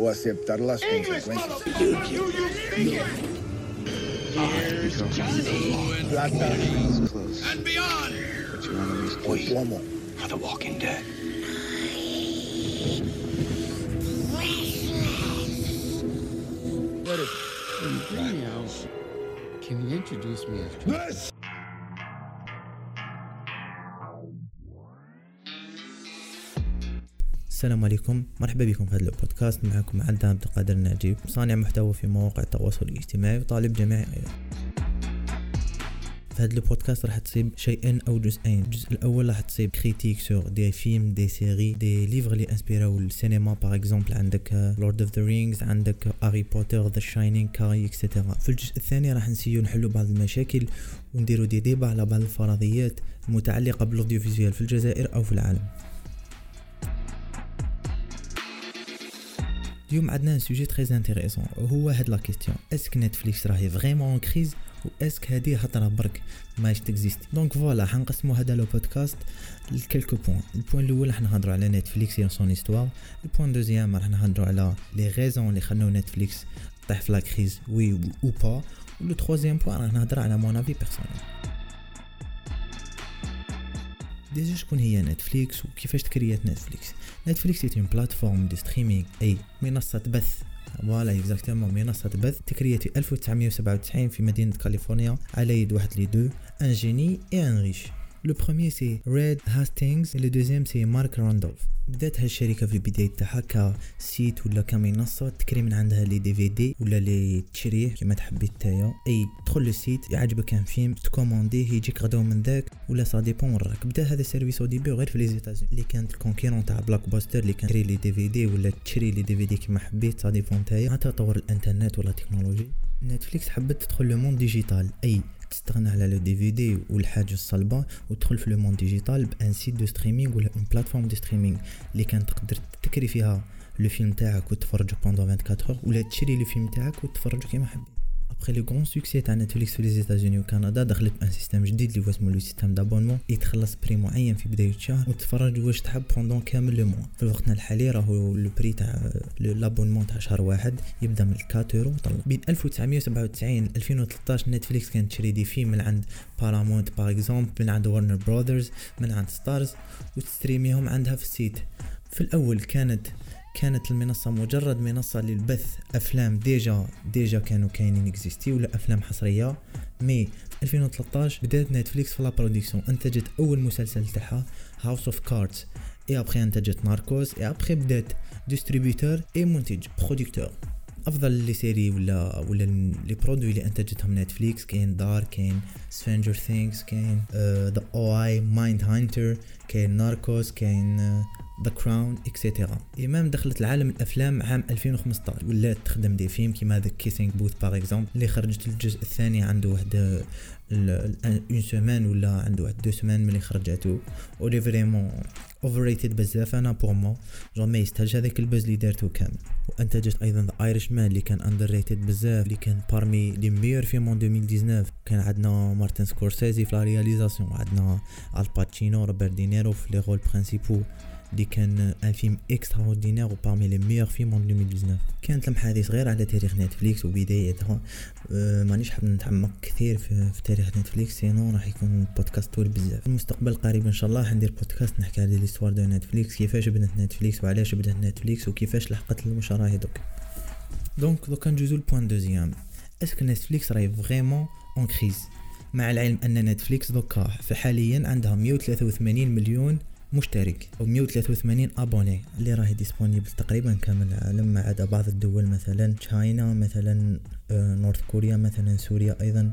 o aceptar las consecuencias. Plata o plomo. Are the Walking Dead. Can you introduce me as السلام عليكم. مرحبا بكم في هذا البودكاست. معكم عبد عبد القادر النجيب صانع محتوى في مواقع التواصل الاجتماعي وطالب جامعي أيضا. في هذا البودكاست راح تصيب شيئين أو جزئين. الجزء الأول راح تصيب critiques sur des films des séries des livres اللي inspir او السينما par exemple عندك Lord of the Rings عندك Harry Potter The Shining كاي et cetera في الجزء الثاني راح نسيو نحلو بعض المشاكل ونديرو دي ديبا على بعض الفرضيات المتعلقة بال audiovisuel في الجزائر أو في العالم. اليوم عندنا un sujet très intéressant هو هاد la question est-ce que نتفليكس راهي vraiment en crise و est-ce que هادي هضره برك ماش ت exister donc voilà حنقسمو هذا le podcast ل quelques points ال point الأول راح نهضروا على نتفليكس son histoire ال point deuxième راح نهضروا على les raisons اللي خلو نتفليكس طيح في la crise oui ou pas le troisième point راح نهضر على mon avis personnel déjà شكون هي نتفليكس وكيفاش ت créé ات نتفليكس نتفليكس هي plateforme de streaming اي منصة بث voilà exactement منصة بث ت créé ت في 1997 في مدينة كاليفورنيا على يد واحد les deux un génie et un riche le premier c'est Reed Hastings le deuxième c'est Marc Randolph بدأت هالشركه في البداية تاعها ك site ولا كمنصه تكري من عندها les DVD ولا لي تشريه كيما تحبي نتايا أي تدخل لل site يعجبك كان فيلم ت commander ه يجيك غدو من ذاك ولا ça dépend راك. بدأ هذا ال service au début غير في les États-Unis اللي كانت ال concurrent تاع Blockbuster اللي كان تشري les DVD ولا تشري les DVD كيما حبيت ça dépend نتايا حتى تطور الانترنت ولا التكنولوجي نتفليكس حبت تدخل le monde digital. أي تستغنى على le DVD والحاجة الصلبه وتدخل في le monde digital ب un site de streaming ولا une plateforme de streaming اللي كان تقدر تكري فيها le film تاعك وتفرجه pendant 24 heures ولا تشري le film تاعك وتفرجه كيما حبيت. après le grand succès تاع نتفليكس في les États-Unis وكندا دخلت ب un système جديد اللي هو اسمه le système d'abonnement يتخلص prix معين في بداية الشهر. وتفرج واش تحب pendant كامل le mois في وقتنا الحالي راهو le prix تاع l'abonnement تاع شهر واحد يبدأ من 4 يورو طلع بين 1997 2013 Netflix كانت تشري des films من عند Paramount par exemple من عند Warner Brothers من عند Starz وتستريميهم عندها في ال site. في الأول كانت كانت المنصة مجرد منصة للبث أفلام déjà déjà كانوا كاينين existé ولا أفلام حصرية. mais 2013 بدات Netflix في la production أنتجت أول مسلسل تاعها House of Cards et après أنتجت Narcos et après بدات distributeur et منتج producteur أفضل les séries ولا ولا les produits اللي أنتجتهم Netflix كاين Dark كاين Stranger Things كاين The OA Mindhunter كاين Narcos كاين The Crown et cetera et même دخلت العالم الأفلام عام 2015 ولات تخدم des films كيما The Kissing Booth par exemple اللي خرجت الجزء الثاني عنده واحد une semaine ولا عنده واحد deux semaines ملي خرجاتو ولي vraiment overrated بزاف أنا pour moi genre ما يستاهلش هذاك ال buzz اللي دارتو كامل. وانتجت أيضا The Irishman اللي كان underrated بزاف اللي كان parmi les meilleurs films 2019 كان عندنا Martin Scorsese في la réalisation عندنا Al Pacino Robert De Niro في les rôles principaux اللي كان un film extraordinaire و parmi les meilleurs films 2019 كانت لمحه هذه صغيره على تاريخ Netflix وبدايتها أه مانيش حاب نتعمق كثير في, في تاريخ Netflix sinon راح يكون بودكاست طويل بزاف. في المستقبل القريب إن شاء الله حندير بودكاست نحكي على l'histoire de Netflix كيفاش بدأت Netflix وعلاش بدأت Netflix وكيفاش لحقت المشاريع دوك. donc دوكا ندوزو ال point deuxième. est-ce que Netflix راهي vraiment en crise مع العلم أن Netflix دوكا في حاليا عندها 183 مليون مشترك. أو 183 abonnés اللي راهي disponible تقريبا كامل العالم ما عدا بعض الدول مثلا China مثلا North Korea مثلا سوريا أيضا.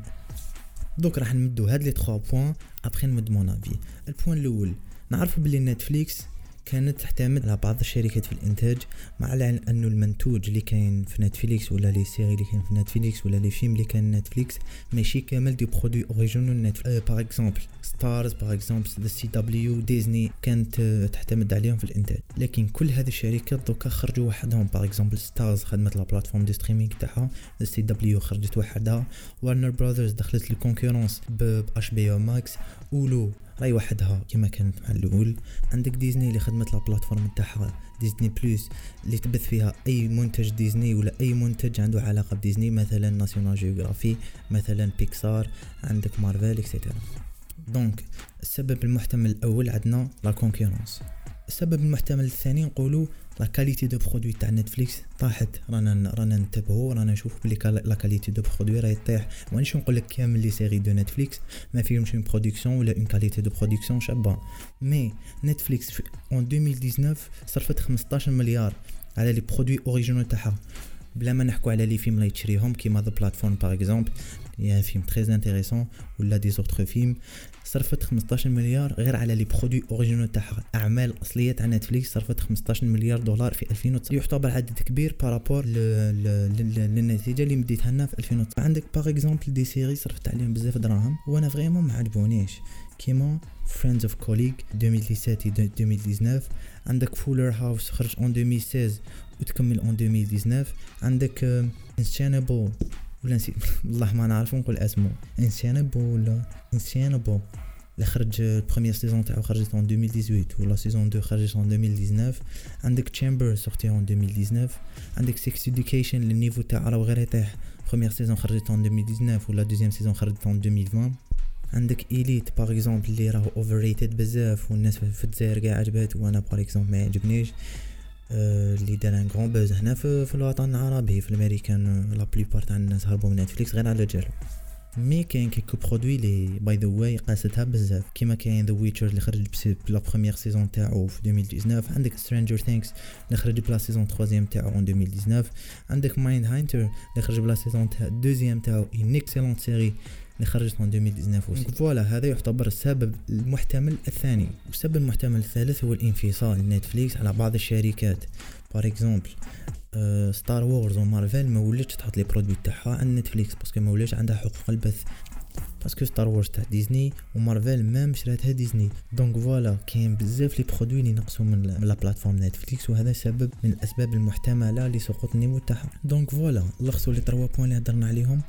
دوك راح نمدو هاد les 3 points après نمد mon avis ال point الأول نعرفوا بلي Netflix كانت تعتمد على بعض الشركات في الإنتاج مع العلم انه المنتوج اللي كاين في Netflix ولا les séries اللي كاين في Netflix ولا les films اللي كاين Netflix ماشي كامل des produits original Netflix. par exemple Starz par exemple The CW Disney كانت تعتمد عليهم في الإنتاج. لكن كل هذه الشركات دوكا خرجوا وحدهم. par exemple Starz خدمت la plateforme de streaming تاعها ذا سي دبليو خرجت وحدها Warner Brothers دخلت ال concurrence HBO Max ولو راهي وحدها كما كانت مع الأول. عندك ديزني اللي خدمت la plateforme تاعها Disney Plus اللي تبث فيها أي منتج ديزني ولا أي منتج عنده علاقة بديزني مثلا National Geographic مثلا بيكسار عندك Marvel et cetera donc السبب المحتمل الأول عندنا la concurrence السبب المحتمل الثاني نقولوا la qualité de produits تاع Netflix طاحت. رانا رانا نتبعوا رانا نشوفوا بلي la qualité de produits راهي طيح مانيش نقول لك كامل les séries de Netflix ما فيهمش une production ولا une qualité de production شابة. mais Netflix en 2019 صرفت 15 مليار على les produits original تاعها. بلا ما نحكوا على les films اللي تشريهم كيما The Platform par exemple يا film très intéressant ولا des autres films صرفت 15 مليار غير على les produits original تاعها. أعمال اصليه تاع Netflix صرفت 15 مليار دولار في 2009 يعتبر عدد كبير par rapport للنتيجة اللي مديتها لنا في 2009 عندك par exemple des séries صرفت عليهم بزاف دراهم وأنا vraiment ما عجبونيش. كيما Friends of College 2017 2019 عندك Fuller House خرج en 2016 وتكمل en 2019 عندك Insatiable ولا نسيت؟ والله ما نعرف نقول اسمه Insatiable ولا Insatiable اللي خرج ال première saison تاعو خرجت en 2018 و la saison 2 خرجت en 2019 عندك Chambers sortie en 2019 عندك Sex Education ال niveau تاعها راه غير يطيح. première saison خرجت en 2019 و la deuxième saison خرجت en 2020 عندك ايليت باغ اكزومبل اللي راهو اوفر ريتد بزاف والناس في الجزائر كاع عجبات وأنا باغ اكزومبل ما يعجبنيش. اللي دار ان غون بوز هنا في, في الوطن العربي في الأمريكان لا بليبار تاع الناس هربوا من نتفليكس غير على جالو مي كاين كيكو برودوي لي باي ذا واي قاستها بزاف. كيما كاين ذا ويتشر اللي خرج بلا بروميير سيزون تاعو في 2019 عندك سترينجر ثينكس اللي خرج بلا سيزون تخوازيام تاعو اون 2019 عندك مايند هاينتر اللي خرج بلا سيزون تاع دوزيام تاعو اون اكسيلونت سيري اللي خرجت في 2019 voilà هذا يعتبر السبب المحتمل الثاني. والسبب المحتمل الثالث هو الانفصال. Netflix على بعض الشركات. par exemple Star Wars و Marvel ما ولاتش تحط les produits تاعها عند Netflix parce que ما ولاش عندها حقوق البث. parce que Star Wars تاع Disney و Marvel même شراتها Disney donc voilà كاين بزاف les produits اللي نقصوا من la plateforme Netflix وهذا سبب من الأسباب المحتملة لسقوط ال niveau تاعها. donc voilà لخصوا les 3 points اللي هضرنا عليهم.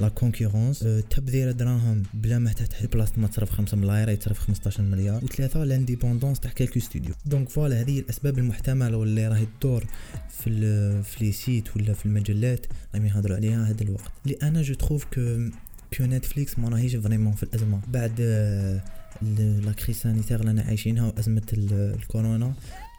la concurrence أه تبذير دراهم بلا ما تحت بلاصة ما تصرف 5 ملاير يتصرف 15 مليار وثلاثة l'indépendance تاع quelques studios donc voilà هذه الأسباب المحتملة واللي راهي تدور في في les sites ولا في المجلات. راهم يهضروا عليها هذا الوقت. لي أنا je trouve que que Netflix ما راهيش vraiment في الأزمة. بعد la crise sanitaire اللي عايشينها وأزمة الكورونا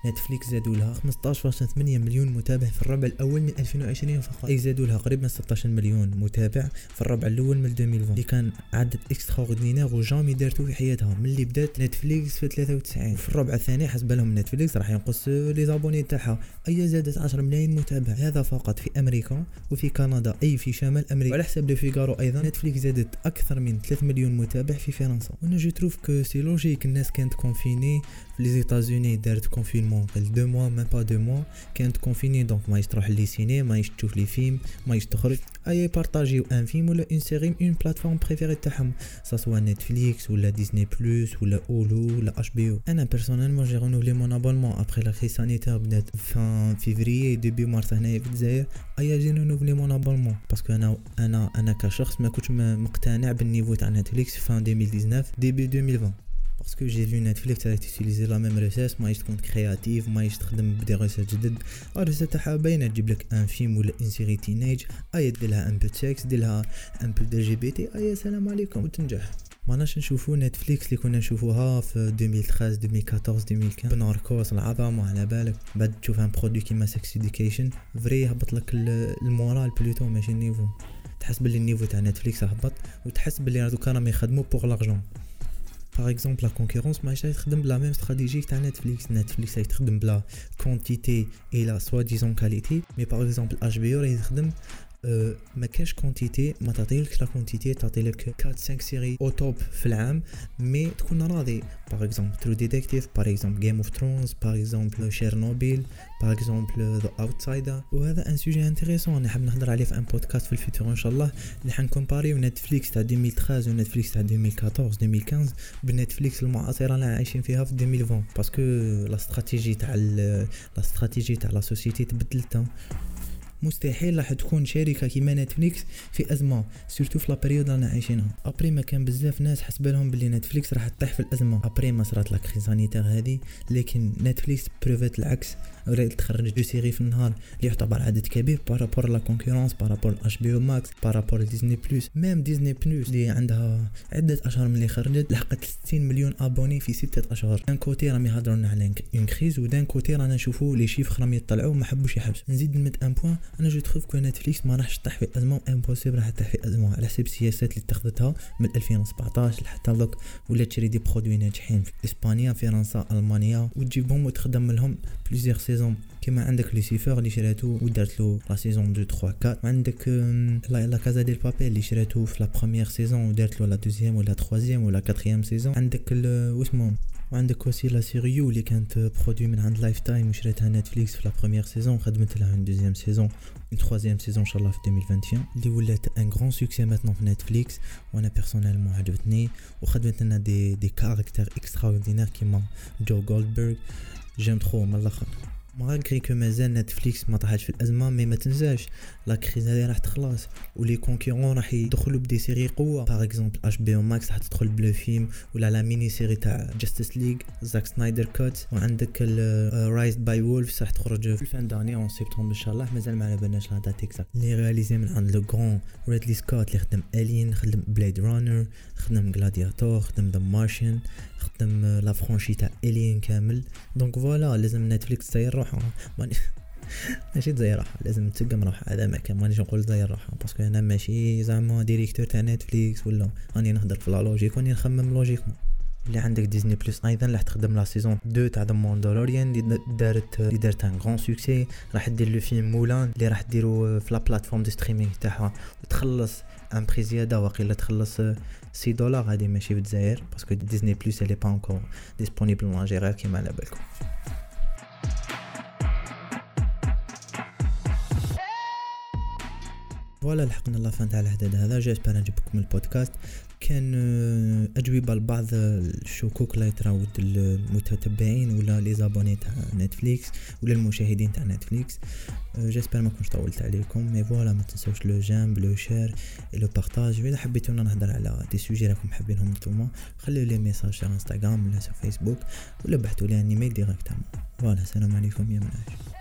Netflix زادوا لها 15.8 مليون متابع في الربع الأول من 2020 فقط اي زادوا لها قريب من 16 مليون متابع في الربع الأول من 2020 اللي كان عدد extraordinaire و jamais دارتو في حياتها من اللي بدات Netflix في 93 في الربع الثاني حسب لهم Netflix راح ينقص les abonnés تاعها. أي زادت 10 ملايين متابع. هذا فقط في أمريكا وفي كندا. أي في شمال أمريكا. وعلى حسب لو أيضا Netflix زادت أكثر من 3 مليون متابع في فرنسا. وأنا je trouve que c'est logique الناس كانت confinés في les États-Unis دارت confinement قبل deux mois même pas deux mois كانت confinés donc ما تروح les cinés ما تشوف les films ما تخرج اي بارطاجيو un film ولا une série en plateforme préférée تاعهم ça soit Netflix ولا Disney Plus ولا Hulu ولا HBO أنا personnellement j'ai renouvelé mon abonnement après la crise sanitaire بدات fin février début mars هنايا في الجزائر ايا j'ai renouvelé mon abonnement parce que أنا أنا أنا كشخص ما كنتش مقتنع بال niveau تاع Netflix fin 2019 début 2020 parce que جي في Netflix راهي تيتيليزي la même recette ماهيش تكون créative ماهيش تخدم ب des recettes جدد ال recette تاعها باينه تجيب لك un film ولا une série teenage ايا دير لها un peu de sexe دير لها un peu d'LGBT ايا سلام عليكم وتنجح ماناش نشوفو Netflix اللي كنا نشوفوها في 2013 2014 2015 ب Narcos العظمه على بالك بعد تشوف un produit كيما Sex Education vrai يهبط لك ال moral plutôt ماشي ال niveau تحس باللي ال niveau تاع Netflix هبط وتحس باللي دوكا راهم يخدموا pour l'argent par exemple la concurrence ماهيش تخدم ب la même stratégie تاع Netflix Netflix راهي تخدم ب la quantité et la soi-disant qualité mais par exemple HBO ما كاش quantité ما تعطيلكش la quantité تعطيلك 4 5 séries au top في العام mais تكون راضي. par exemple True Detective par exemple Game of Thrones par exemple Chernobyl par exemple The Outsider وهذا un sujet intéressant نحب نهضر عليه في un podcast في ال futur إن شاء الله. اللي حنكومباريو Netflix تاع 2013 و Netflix تاع 2014 2015 ب Netflix المعاصرة اللي عايشين فيها في 2020 parce que la stratégie تاع la stratégie تاع la société تبدلت مستحيل راح تكون شركة كيما Netflix في أزمة surtout في la période رانا عايشينها. après ما كان بزاف ناس حسب لهم بلي Netflix راح تطيح في الأزمة. après ما صرات la crise sanitaire هذه لكن Netflix profite العكس. تخرج deux séries في النهار اللي يعتبر عدد كبير par rapport la concurrence par rapport HBO Max par rapport Disney Plus même Disney Plus اللي عندها عدة أشهر من اللي خرجت لحقت 60 مليون abonnés في ستة أشهر. d'un côté راهم يهضرون على une crise و d'un côté رانا نشوفوا les chiffres راهم يطلعوا ما حبوش يحبسوا. نزيد نمد un point أنا je trouve que Netflix ما راحش تطيح في أزمة impossible راح تطيح في أزمة. على حسب السياسات اللي اتخذتها من 2017 لحتى دوك ولا تشري des produits ناجحين في إسبانيا فرنسا ألمانيا وتجيبهم وتخدم لهم plusieurs saisons كيما عندك لوسيفر اللي شراتو ودارت له la saison 2 3 4 وعندك La Casa de Papel اللي شراتو في la première saison ودارت له la deuxième و la troisième و la quatrième saison عندك واسمو وعندك aussi la série You اللي كانت produite من عند Lifetime وشريتها Netflix في la première saison خدمت لها une deuxième saison une troisième saison ان شاء الله في 2021 اللي ولات un grand succès maintenant في Netflix وأنا personnellement عجبتني وخدمت لنا des des caractères extra كيما Joe Goldberg j'aime trop من الآخر. malgré que مازال Netflix ما طاحتش في الأزمة mais ما تنساش la crise هذه راح تخلص و les concurrents راح يدخلوا ب des séries قوة. par exemple HBO Max راح تدخل ب le film ولا la mini-série تاع Justice League Zack Snyder Cut وعندك Raised by Wolves راح تخرج في ال fin d'année en septembre ان شاء الله مازال ما على بالناش la date exacte اللي réalisée من عند le grand Ridley Scott اللي خدم Alien خدم Blade Runner خدم Gladiator خدم The Martian خدم la franchise تاع Alien كامل. donc voilà لازم Netflix تسير روحها ماشي تزير روحها لازم تسقم روحها هذا ما كان مانيش نقول تزير روحها parce que أنا ماشي زعما directeur تاع Netflix ولا راني نهضر في la logique وراني نخمم logiquement. اللي عندك Disney Plus أيضا راح تخدم la saison 2 تاع The Mandalorian اللي دارت اللي دارت un grand succès راح دير le film Mulan اللي راح ديرو في la plateforme de streaming تاعها. وتخلص un prix زيادة واقيلا تخلص 6 دولار هذه ماشي في الجزائر باسكو ديزني بلس اللي pas encore disponible Algérie كيما على بالكم. voilà لحقنا la fin تاع العدد هذا. j'espère نجيبكم البودكاست. كان أجوبة لبعض الشكوك اللي يتراود المتتبعين ولا les abonnés تاع Netflix ولا المشاهدين تاع Netflix. j'espère ما كنتش طولت عليكم. mais voilà ما تنسوش le j'aime le share le partage إذا حبيتونا نهضر على des sujets راكم حابينهم نتوما خليو les messages على انستغرام ولا في فيسبوك ولا بحثوا لي un email directement voilà السلام عليكم يا مناش